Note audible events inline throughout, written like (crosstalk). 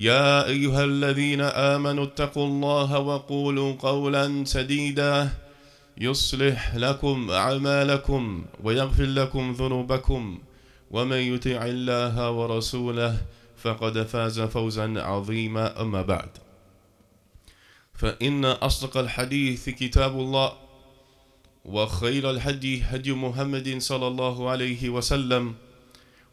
يا أيها الذين آمنوا اتقوا الله وقولوا قولا سديدا يصلح لكم أعمالكم ويغفر لكم ذنوبكم ومن يطع الله ورسوله فقد فاز فوزا عظيما أما بعد. فإن أصدق الحديث كتاب الله وخير الهدي هدي محمد صلى الله عليه وسلم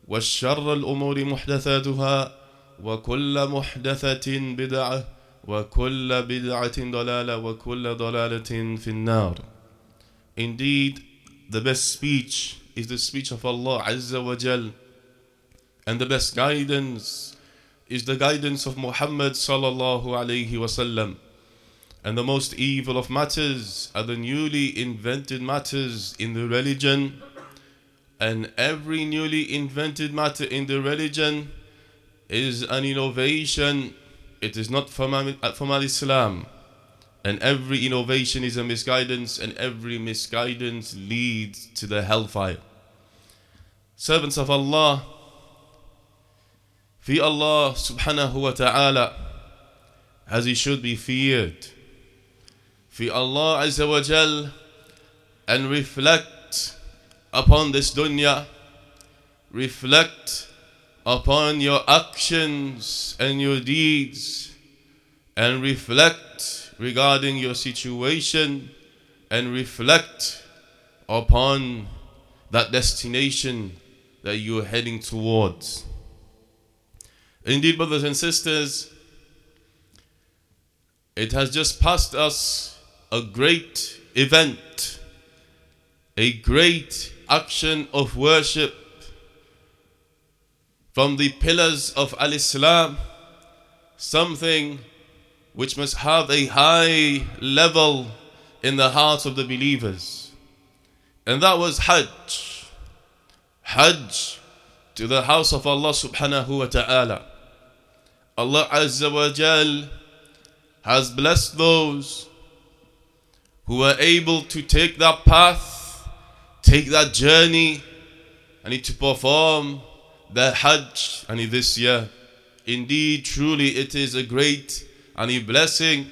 والشر الأمور محدثاتها وكل محدثة بدعة وكل بدعة ضلالة وكل ضلالة في النار Indeed, the best speech is the speech of Allah Azza wa Jal and the best guidance is the guidance of Muhammad sallallahu alayhi wasallam and the most evil of matters are the newly invented matters in the religion and every newly invented matter in the religion is an innovation. It is not from, uh, from Islam. And every innovation is a misguidance, and every misguidance leads to the hellfire. Servants of Allah, fear Allah subhanahu wa ta'ala as He should be feared. Fear Allah azza wa jal and reflect upon this dunya. Reflect upon your actions and your deeds and reflect regarding your situation and reflect upon that destination that you're heading towards. Indeed, brothers and sisters, it has just passed us a great event, a great action of worship from the pillars of Al Islam, something which must have a high level in the hearts of the believers. And that was Hajj. Hajj to the house of Allah subhanahu wa ta'ala. Allah Azza wa Jal has blessed those who are able to take that path, take that journey, and to perform the Hajj and this year. Indeed, truly it is a great and blessing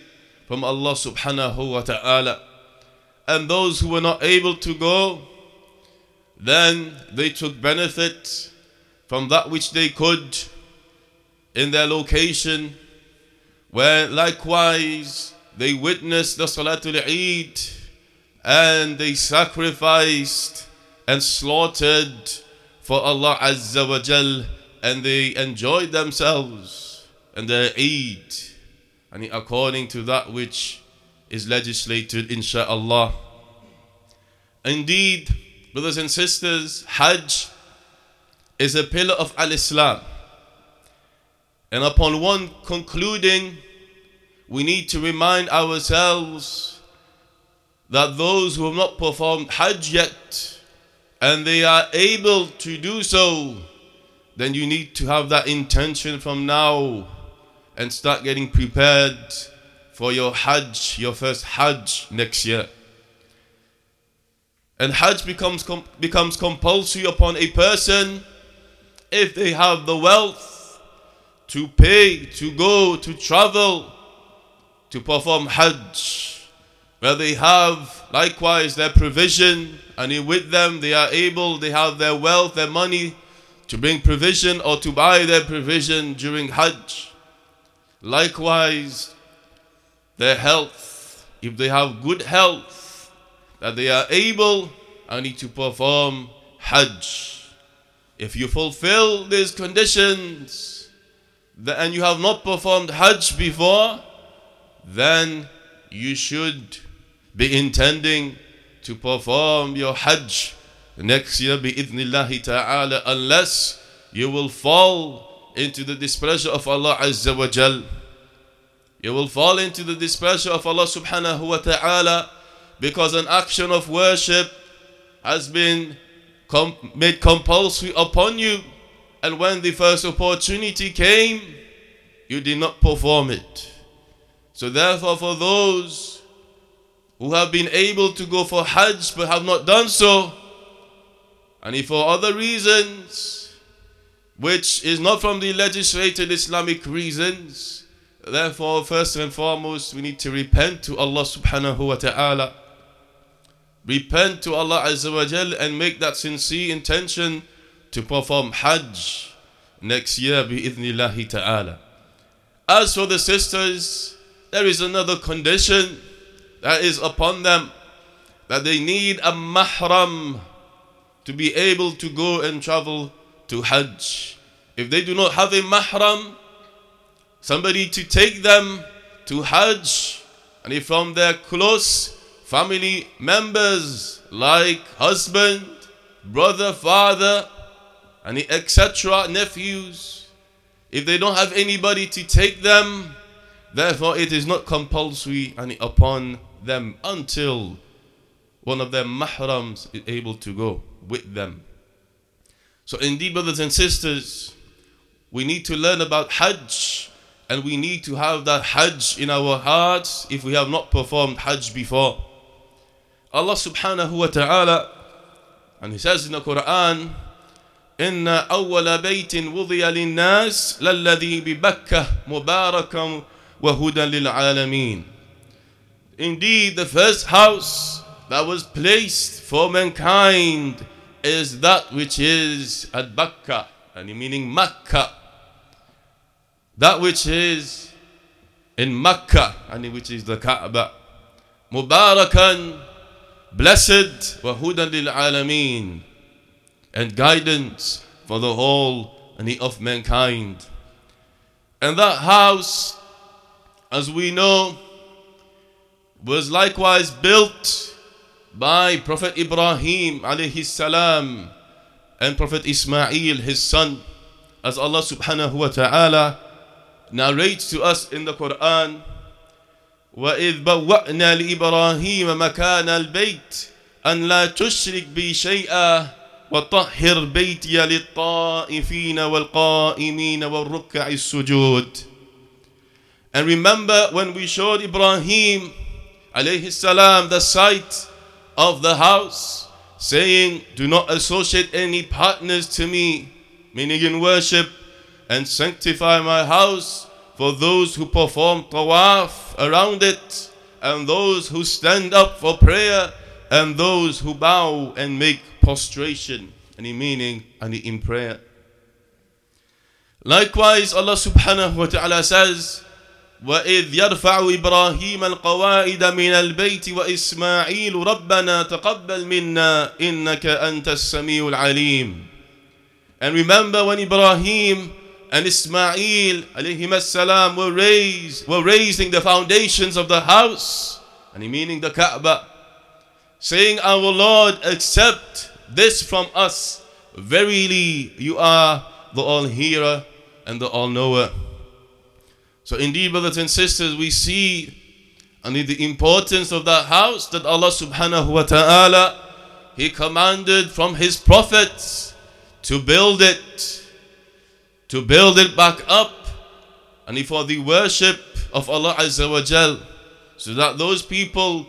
from Allah subhanahu wa ta'ala. And those who were not able to go, then they took benefit from that which they could in their location, where likewise they witnessed the Salatul Eid and they sacrificed and slaughtered for Allah Azza wa Jal and they enjoyed themselves and their Eid and according to that which is legislated insha'Allah. Indeed, brothers and sisters, Hajj is a pillar of Al-Islam. And upon one concluding, we need to remind ourselves that those who have not performed Hajj yet and they are able to do so, then you need to have that intention from now and start getting prepared for your Hajj, your first Hajj next year. And Hajj becomes, com- becomes compulsory upon a person if they have the wealth to pay, to go, to travel, to perform Hajj. Where they have likewise their provision, and with them they are able, they have their wealth, their money to bring provision or to buy their provision during Hajj. Likewise, their health if they have good health, that they are able only to perform Hajj. If you fulfill these conditions and you have not performed Hajj before, then you should be intending to perform your Hajj next year bi'idhnillahi ta'ala unless you will fall into the displeasure of Allah Azza wa Jal. You will fall into the displeasure of Allah subhanahu wa ta'ala because an action of worship has been com made compulsory upon you. And when the first opportunity came, you did not perform it. So, therefore, for those who have been able to go for Hajj but have not done so, and if for other reasons, which is not from the legislated Islamic reasons, therefore, first and foremost, we need to repent to Allah subhanahu wa ta'ala. Repent to Allah Azza wa Jal and make that sincere intention to perform Hajj next year bi'idhnillahi ta'ala. As for the sisters, there is another condition that is upon them that they need a mahram to be able to go and travel to Hajj. If they do not have a mahram, somebody to take them to Hajj, and if from their close family members like husband, brother, father, and etc., nephews, if they don't have anybody to take them, therefore it is not compulsory and upon them until one of their mahrams is able to go with them. So, indeed, brothers and sisters, we need to learn about Hajj and we need to have that Hajj in our hearts if we have not performed Hajj before. Allah subhanahu wa ta'ala, and He says in the Quran, إن أول بيت وضي للناس للذي ببكة مباركا وهدى للعالمين. Indeed, the first house that was placed for mankind is that which is at Bakka, and meaning Makkah. That which is in Makkah, and which is the Kaaba. Mubarakan Blessed wa lil alameen and guidance for the whole and of mankind. And that house, as we know, was likewise built by Prophet Ibrahim alayhi salam and Prophet Ismail his son as Allah subhanahu wa ta'ala narrates to us in the Quran وإذ بوأنا لإبراهيم مكان البيت أن لا تشرك بي شيئا وطهر بيتي للطائفين والقائمين والركع السجود And remember when we showed Ibrahim alayhi salam the site of the house saying do not associate any partners to me meaning in worship and sanctify my house for those who perform tawaf around it, and those who stand up for prayer, and those who bow and make prostration, any meaning, any in prayer. Likewise, Allah subhanahu wa ta'ala says, وإذ يرفع إبراهيم القواعد من البيت وإسماعيل ربنا تقبل منا إنك أنت السميع العليم And remember when Ibrahim and Ismail alayhi salam were raised, were raising the foundations of the house, and he meaning the Kaaba, saying, Our Lord, accept this from us. Verily, you are the all-hearer and the all-knower. So indeed, brothers and sisters, we see and the importance of that house that Allah subhanahu wa ta'ala He commanded from His prophets to build it to build it back up and for the worship of Allah Azza wa Jal so that those people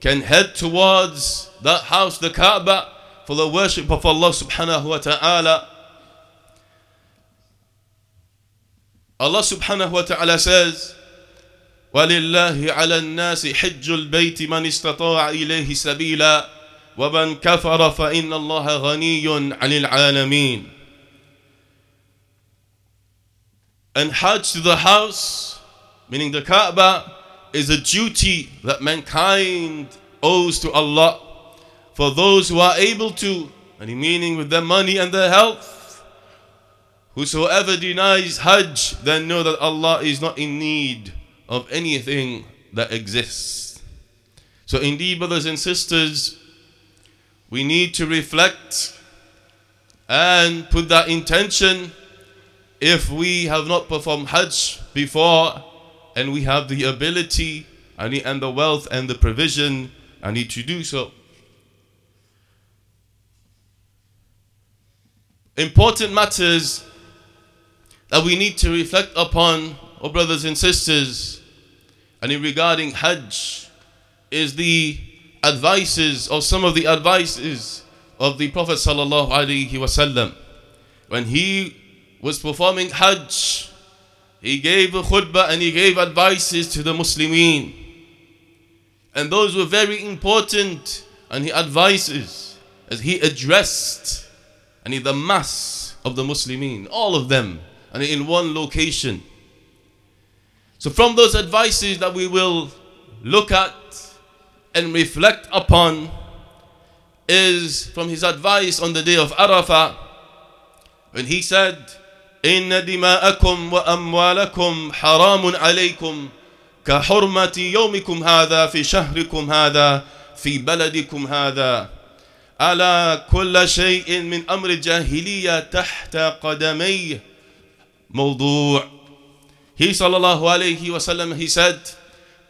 can head towards that house, the Kaaba, for the worship of Allah subhanahu wa ta'ala. Allah subhanahu wa ta'ala says, ولله على الناس حج البيت من استطاع إليه سبيلا ومن كفر فإن الله غني عن العالمين and Hajj to the house, meaning the Kaaba, is a duty that mankind owes to Allah for those who are able to, and meaning with their money and their health. Whosoever denies Hajj, then know that Allah is not in need of anything that exists. So, indeed, brothers and sisters, we need to reflect and put that intention if we have not performed Hajj before and we have the ability and the wealth and the provision, I need to do so. Important matters that we need to reflect upon, oh brothers and sisters, and in regarding Hajj, is the advices or some of the advices of the Prophet sallallahu alaihi wasallam when he was performing Hajj. He gave a khutbah and he gave advices to the Muslimin. And those were very important. And he advises as he addressed and he, the mass of the Muslimin, all of them, and in one location. So, from those advices that we will look at and reflect upon is from his advice on the day of Arafah when he said, إن دماءكم وأموالكم حرام عليكم كحرمة يومكم هذا في شهركم هذا في بلدكم هذا ألا كل شيء من أمر الجاهلية تحت قدمي موضوع. He sallallahu alayhi wasallam he said,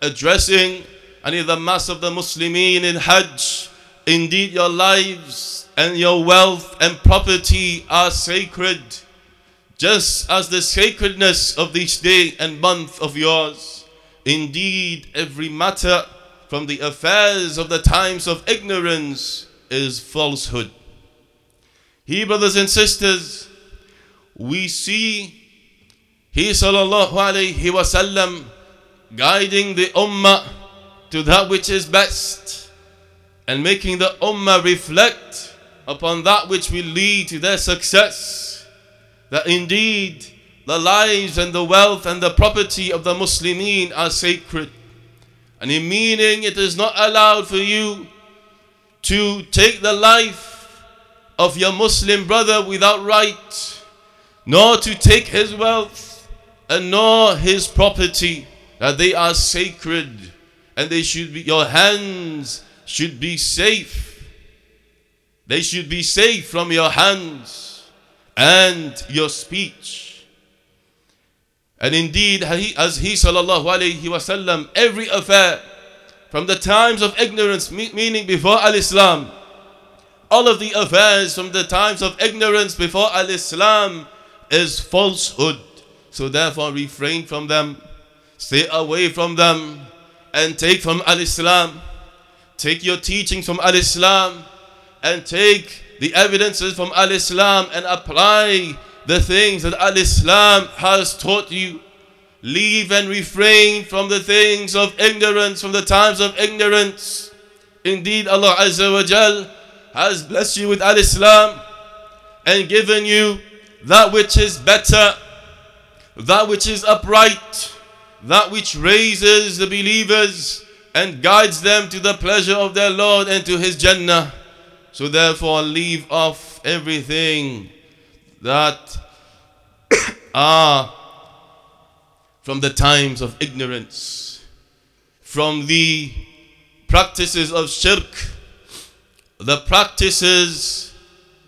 addressing any the mass of the Muslimin in Hajj, indeed your lives and your wealth and property are sacred, just as the sacredness of this day and month of yours. Indeed, every matter from the affairs of the times of ignorance is falsehood. He, brothers and sisters, we see he sallallahu alayhi wasallam guiding the ummah to that which is best and making the ummah reflect upon that which will lead to their success that indeed the lives and the wealth and the property of the Muslimin are sacred. And in meaning, it is not allowed for you to take the life of your Muslim brother without right, nor to take his wealth and nor his property, that they are sacred and they should be, your hands should be safe. They should be safe from your hands and your speech. And indeed, as he sallallahu alayhi wasallam, every affair from the times of ignorance, meaning before al-Islam, all of the affairs from the times of ignorance before al-Islam is falsehood. So therefore refrain from them, stay away from them, and take from al-Islam. Take your teachings from al-Islam and take the evidences from Al Islam and apply the things that Al Islam has taught you. Leave and refrain from the things of ignorance, from the times of ignorance. Indeed, Allah Azza wa Jal has blessed you with Al Islam and given you that which is better, that which is upright, that which raises the believers and guides them to the pleasure of their Lord and to His Jannah. So therefore, leave off everything that (coughs) are from the times of ignorance, from the practices of shirk, the practices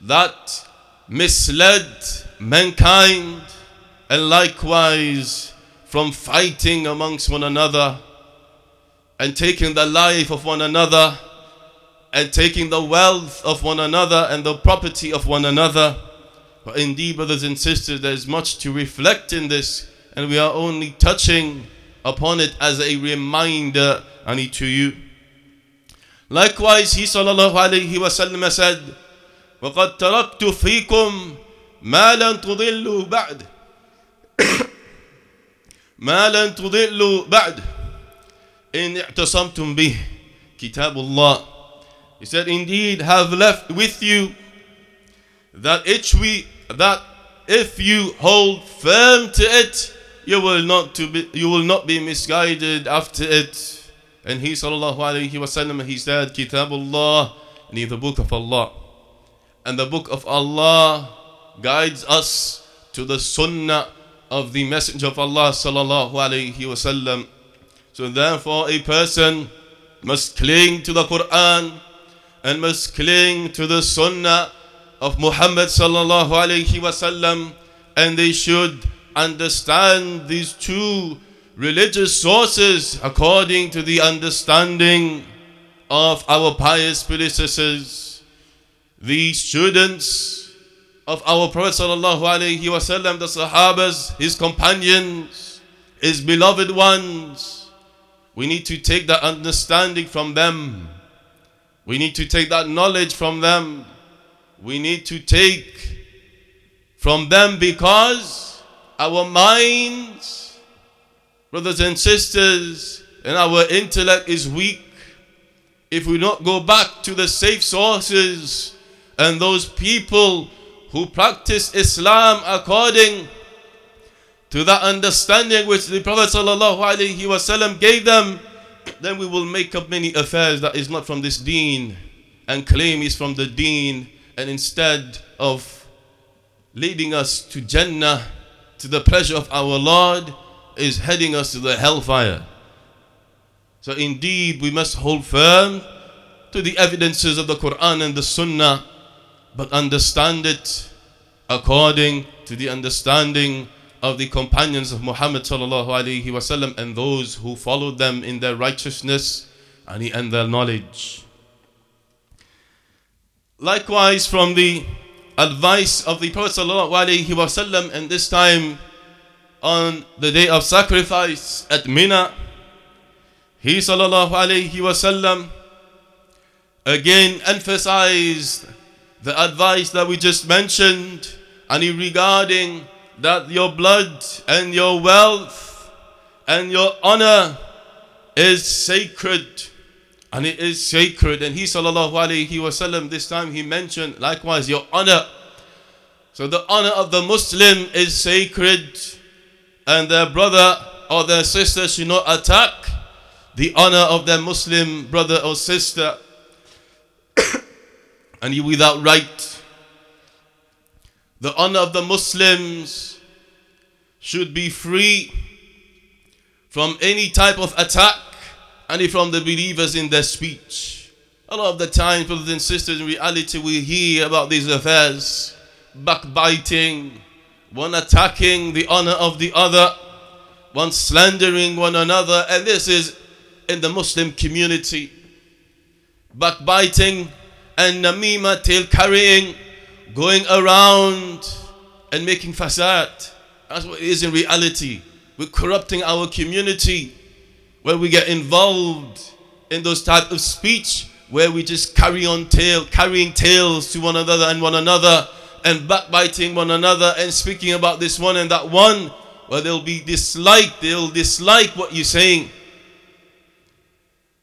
that misled mankind, and likewise from fighting amongst one another and taking the life of one another and taking the wealth of one another and the property of one another. But indeed, brothers and sisters, there is much to reflect in this, and we are only touching upon it as a reminder and to you. Likewise, he sallallahu alayhi wasallam said, وَقَدْ تَرَكْتُ فِيكُمْ مَا لَن تُضِلُّوا بَعْدِ (coughs) ما لن تضلوا بعد إن اعتصمتم به كتاب الله he said, Indeed, have left with you that each we that if you hold firm to it, you will not to be you will not be misguided after it. And he sallallahu alayhi wasallam he said, Kitabullah, and the book of Allah. And the book of Allah guides us to the sunnah of the Messenger of Allah sallallahu alayhi wasallam. So therefore a person must cling to the Quran and must cling to the sunnah of Muhammad sallallahu alayhi wasallam and they should understand these two religious sources according to the understanding of our pious predecessors, the students of our Prophet sallallahu alaihi wasallam, the Sahabas, his companions, his beloved ones. We need to take that understanding from them. We need to take that knowledge from them. We need to take from them because our minds, brothers and sisters, and our intellect is weak. If we don't go back to the safe sources and those people who practice Islam according to that understanding which the Prophet ﷺ gave them, then we will make up many affairs that is not from this deen and claim is from the deen and instead of leading us to Jannah, to the pleasure of our Lord, is heading us to the hellfire. So indeed, we must hold firm to the evidences of the Quran and the Sunnah, but understand it according to the understanding of the companions of Muhammad sallallahu and those who followed them in their righteousness and their knowledge. Likewise, from the advice of the Prophet and this time on the day of sacrifice at Mina, he ﷺ again emphasized the advice that we just mentioned and he regarding that your blood and your wealth and your honor is sacred and it is sacred. And he sallallahu alayhi wasallam this time he mentioned likewise your honor. So the honor of the Muslim is sacred, and their brother or their sister should not attack the honor of their Muslim brother or sister. (coughs) and you without right. The honor of the Muslims should be free from any type of attack and from the believers in their speech. A lot of the time, brothers and sisters, in reality, we hear about these affairs backbiting, one attacking the honor of the other, one slandering one another, and this is in the Muslim community. Backbiting and namima, tail carrying, going around and making fasad. That's what it is in reality. We're corrupting our community where we get involved in those type of speech where we just carry on tale, carrying tales to one another and one another and backbiting one another and speaking about this one and that one where they'll be dislike, they'll dislike what you're saying.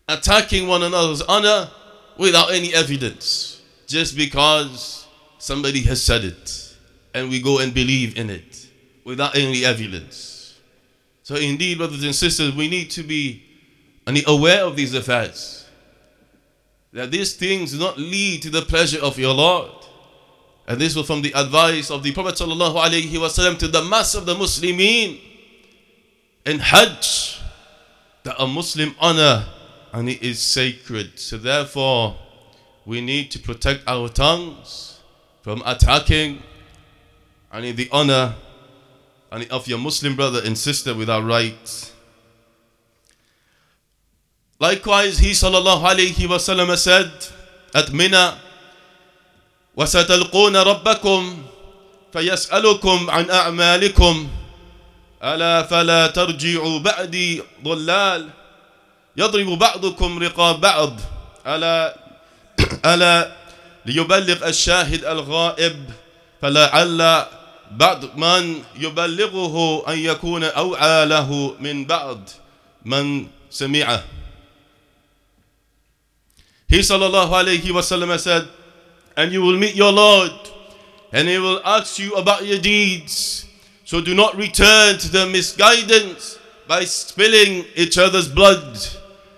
Attacking one another's honor without any evidence. Just because somebody has said it and we go and believe in it without any evidence. So, indeed, brothers and sisters, we need to be aware of these affairs. That these things do not lead to the pleasure of your Lord. And this was from the advice of the Prophet to the mass of the Muslimin in Hajj that a Muslim honor and it is sacred. So therefore, we need to protect our tongues from attacking and in the honor and of your Muslim brother and sister without right. Likewise, he sallallahu alayhi wasallam said at Mina, وستلقون ربكم فيسألكم عن أعمالكم ألا فلا ترجعوا بعدي ضلال يضرب بعضكم رقاب بعض ألا ألا ليبلغ الشاهد الغائب فلعل بعض من يبلغه أن يكون أوعى له من بعض من سمعه He sallallahu alayhi wasallam said, and you will meet your Lord, and he will ask you about your deeds. So do not return to the misguidance by spilling each other's blood.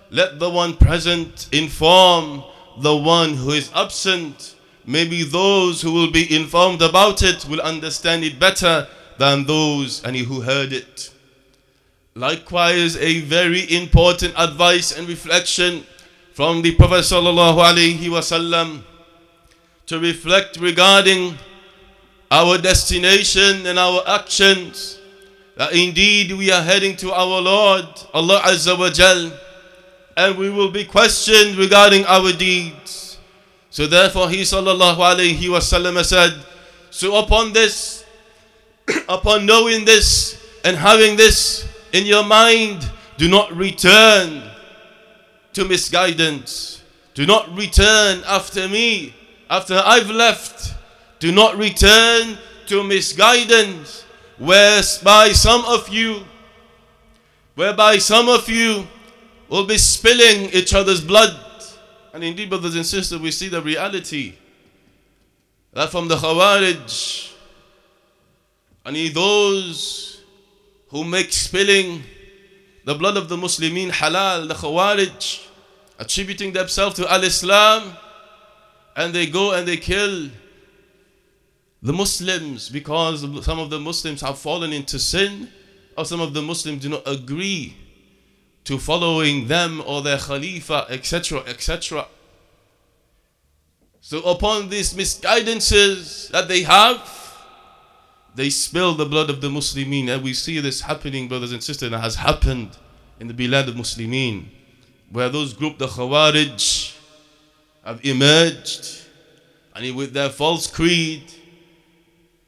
Let the one present inform the one who is absent. Maybe those who will be informed about it will understand it better than those and who heard it. Likewise, a very important advice and reflection from the Prophet sallallahu alaihi wasallam to reflect regarding our destination and our actions. That indeed we are heading to our Lord, Allah Azza wa Jal, and we will be questioned regarding our deeds. So therefore he sallallahu alayhi wasallam said, so upon this, (clears throat) upon knowing this and having this in your mind, do not return to misguidance. Do not return after me, after I've left do not return to misguidance, whereby some of you, whereby some of you will be spilling each other's blood. And indeed, brothers and sisters, we see the reality that from the Khawarij, and those who make spilling the blood of the Muslimin halal, the Khawarij, attributing themselves to Al Islam, and they go and they kill the Muslims because some of the Muslims have fallen into sin or some of the Muslims do not agree to following them or their Khalifa, etc., etc. So upon these misguidances that they have, they spill the blood of the Muslimin. And we see this happening, brothers and sisters, and it has happened in the Bilad of Muslimin, where those group, the Khawarij, have emerged, and with their false creed,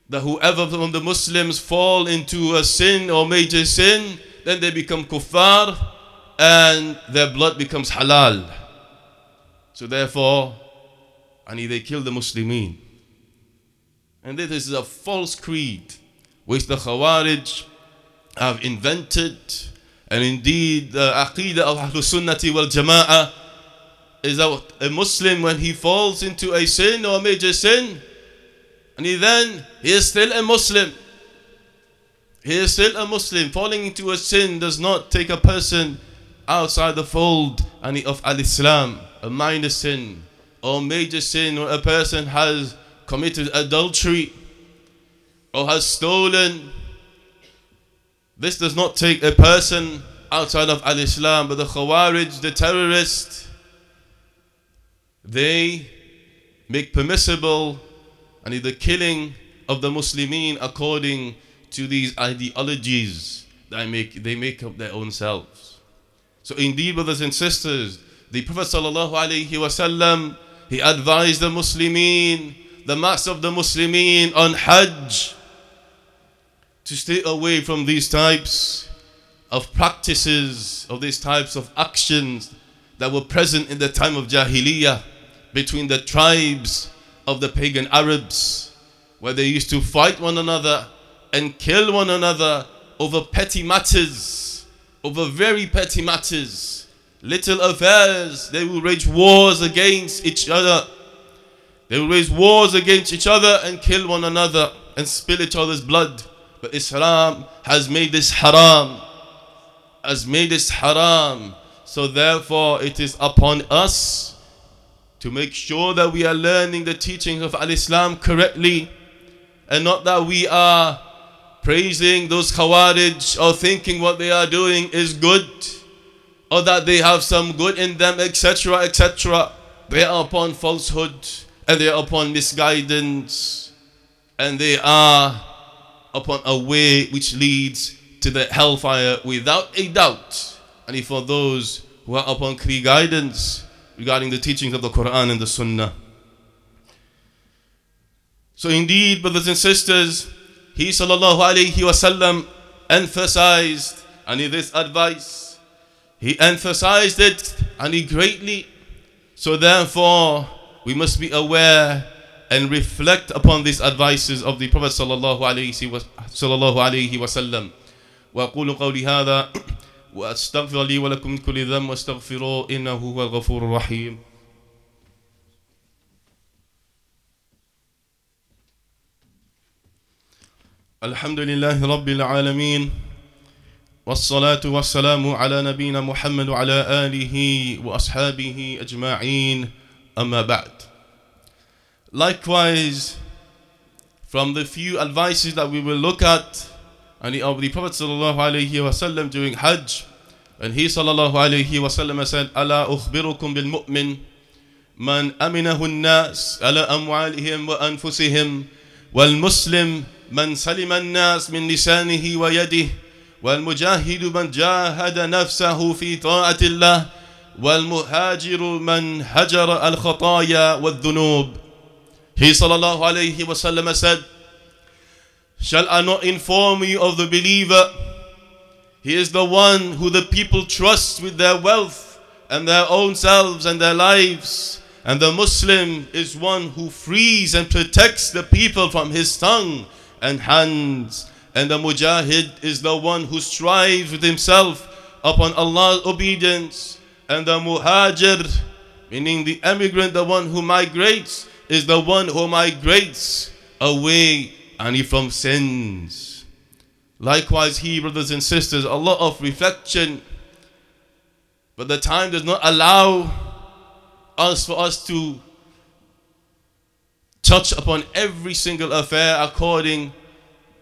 that whoever from the Muslims fall into a sin or major sin, then they become kuffar and their blood becomes halal. So therefore, and they kill the Muslimin. And this is a false creed which the Khawarij have invented. And indeed, the Aqidah of Ahlul Sunnati wal Jama'ah is that a Muslim, when he falls into a sin or a major sin, and he then, he is still a Muslim. He is still a Muslim. Falling into a sin does not take a person outside the fold of Al-Islam. A minor sin or major sin where a person has committed adultery or has stolen. This does not take a person outside of Al-Islam. But the Khawarij, the terrorists, they make permissible and the killing of the Muslimin according to these ideologies that make, they make up their own selves. So indeed, brothers and sisters, the Prophet wasallam he advised the Muslimin, the mass of the Muslimin on Hajj to stay away from these types of practices, of these types of actions that were present in the time of Jahiliyyah between the tribes of the pagan Arabs, where they used to fight one another and kill one another over petty matters, over very petty matters, little affairs. They will wage wars against each other. They will wage wars against each other and kill one another and spill each other's blood. But Islam has made this haram, has made this haram. So therefore, it is upon us to make sure that we are learning the teachings of Al Islam correctly and not that we are praising those Khawarij or thinking what they are doing is good or that they have some good in them, etc. etc. They are upon falsehood and they are upon misguidance and they are upon a way which leads to the hellfire without a doubt. And if for those who are upon clear guidance, regarding the teachings of the Quran and the Sunnah. So indeed, brothers and sisters, he sallallahu alayhi wasallam emphasized and in this advice, he emphasized it and he greatly. So therefore, we must be aware and reflect upon these advices of the Prophet sallallahu alayhi wasallam. وأقول قولي هذا وأستغفر لي ولكم من كل ذنب واستغفروه إنه هو الغفور الرحيم الحمد لله رب العالمين والصلاة والسلام على نبينا محمد وعلى آله وأصحابه أجمعين أما بعد Likewise, from the few advices that we will look at and of the Prophet sallallahu alaihi wasallam during Hajj, and he sallallahu alaihi wasallam said, "Ala ukhbirukum bil mu'min man aminahu amwalihim wa anfusihim wal muslim من سلم الناس من لسانه ويده والمجاهد من جاهد نفسه في طاعة الله والمهاجر من هجر الخطايا والذنوب He sallallahu alayhi wasallam said Shall I not inform you of the believer He is the one who the people trust with their wealth and their own selves and their lives and the Muslim is one who frees and protects the people from his tongue and hands. And the mujahid is the one who strives with himself upon Allah's obedience. And the muhajir, meaning the emigrant, the one who migrates, is the one who migrates away and from sins. Likewise, he, brothers and sisters, a lot of reflection. But the time does not allow us for us to touch upon every single affair according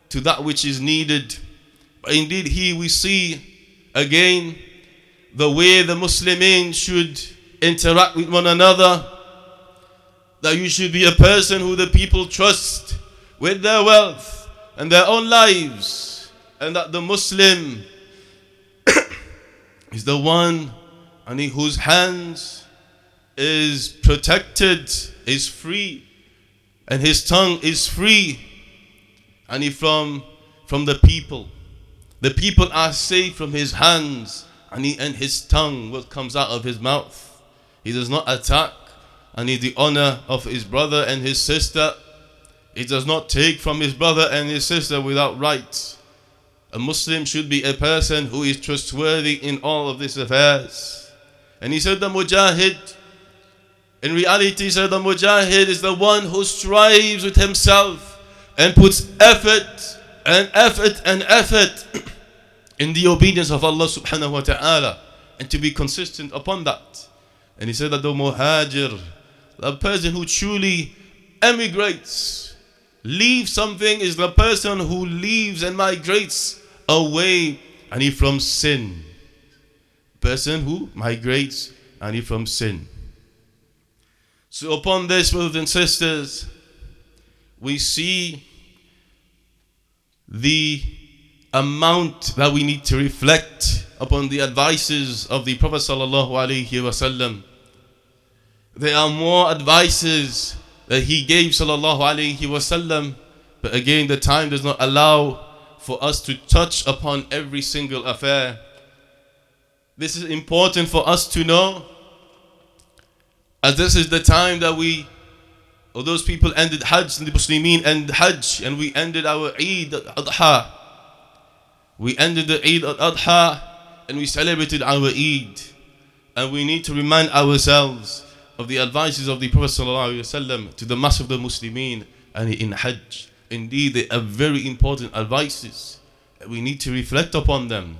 to that which is needed. But indeed, here we see again the way the Muslimin should interact with one another. That you should be a person who the people trust with their wealth and their own lives. And that the Muslim (coughs) is the one and whose hands is protected, is free and his tongue is free. And he from from the people. The people are safe from his hands. And he and his tongue what comes out of his mouth. He does not attack. And he the honor of his brother and his sister. He does not take from his brother and his sister without right a muslim should be a person who is trustworthy in all of these affairs. And he said the mujahid in reality, said the Mujahid is the one who strives with himself and puts effort and effort and effort (clears throat) in the obedience of Allah subhanahu wa ta'ala and to be consistent upon that. And he said that the Muhajir, the person who truly emigrates, leaves something, is the person who leaves and migrates away and he from sin. Person who migrates and he from sin. So, upon this, brothers and sisters, we see the amount that we need to reflect upon the advices of the Prophet. There are more advices that he gave but again, the time does not allow for us to touch upon every single affair. This is important for us to know as this is the time that we, or those people ended Hajj and the Muslimin ended Hajj and we ended our Eid al-Adha. We ended the Eid al-Adha and we celebrated our Eid. And we need to remind ourselves of the advices of the Prophet ﷺ to the mass of the Muslimin and in Hajj. Indeed, they are very important advices. We need to reflect upon them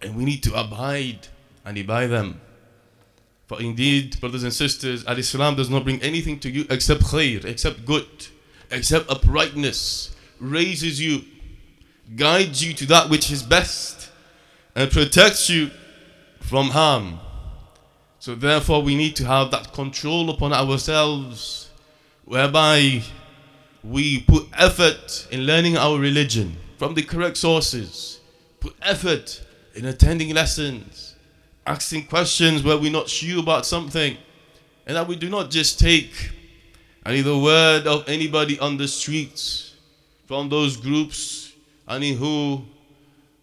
and we need to abide and by them. For indeed, brothers and sisters, Al Islam does not bring anything to you except khair, except good, except uprightness, raises you, guides you to that which is best, and protects you from harm. So, therefore, we need to have that control upon ourselves whereby we put effort in learning our religion from the correct sources, put effort in attending lessons asking questions where we're not sure about something, and that we do not just take any the word of anybody on the streets from those groups, any who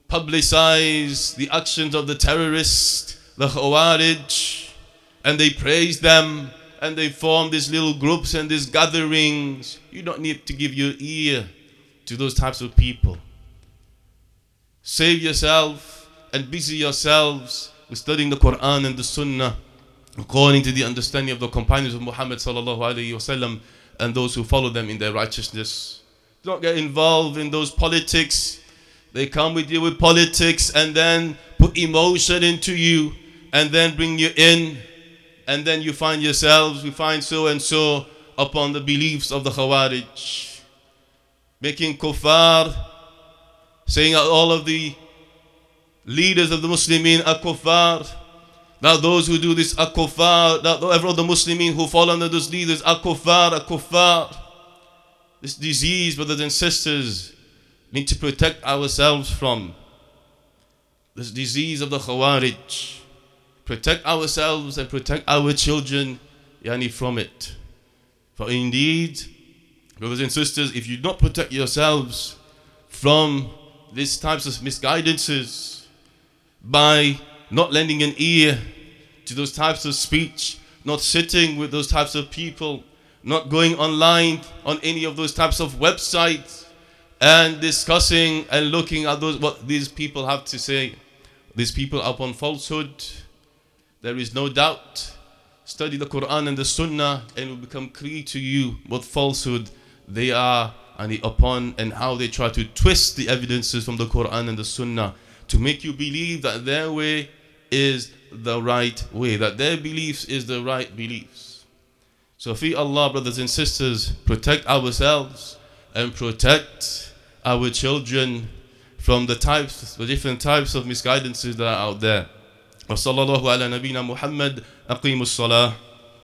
publicize the actions of the terrorists, the Khawarij, and they praise them and they form these little groups and these gatherings. You don't need to give your ear to those types of people. Save yourself and busy yourselves studying the Quran and the Sunnah according to the understanding of the companions of Muhammad sallallahu alaihi wasallam and those who follow them in their righteousness. Don't get involved in those politics. They come with you with politics and then put emotion into you and then bring you in. And then you find yourselves, we find so and so upon the beliefs of the Khawarij. Making kuffar, saying all of the leaders of the Muslimin are kuffar. Now those who do this are kuffar. Now every other Muslimin who fall under those leaders are kuffar, are kuffar. This disease, brothers and sisters, need to protect ourselves from. This disease of the Khawarij. Protect ourselves and protect our children yani, from it. For indeed, brothers and sisters, if you do not protect yourselves from these types of misguidances by not lending an ear to those types of speech, not sitting with those types of people, not going online on any of those types of websites and discussing and looking at those what these people have to say. These people upon falsehood. There is no doubt. Study the Quran and the Sunnah and it will become clear to you what falsehood they are and upon and how they try to twist the evidences from the Quran and the Sunnah to make you believe that their way is the right way, that their beliefs is the right beliefs. So, fear Allah, brothers and sisters, protect ourselves and protect our children from the types, the different types of misguidances that are out there. وصلى الله على نبينا محمد أقيموا الصلاة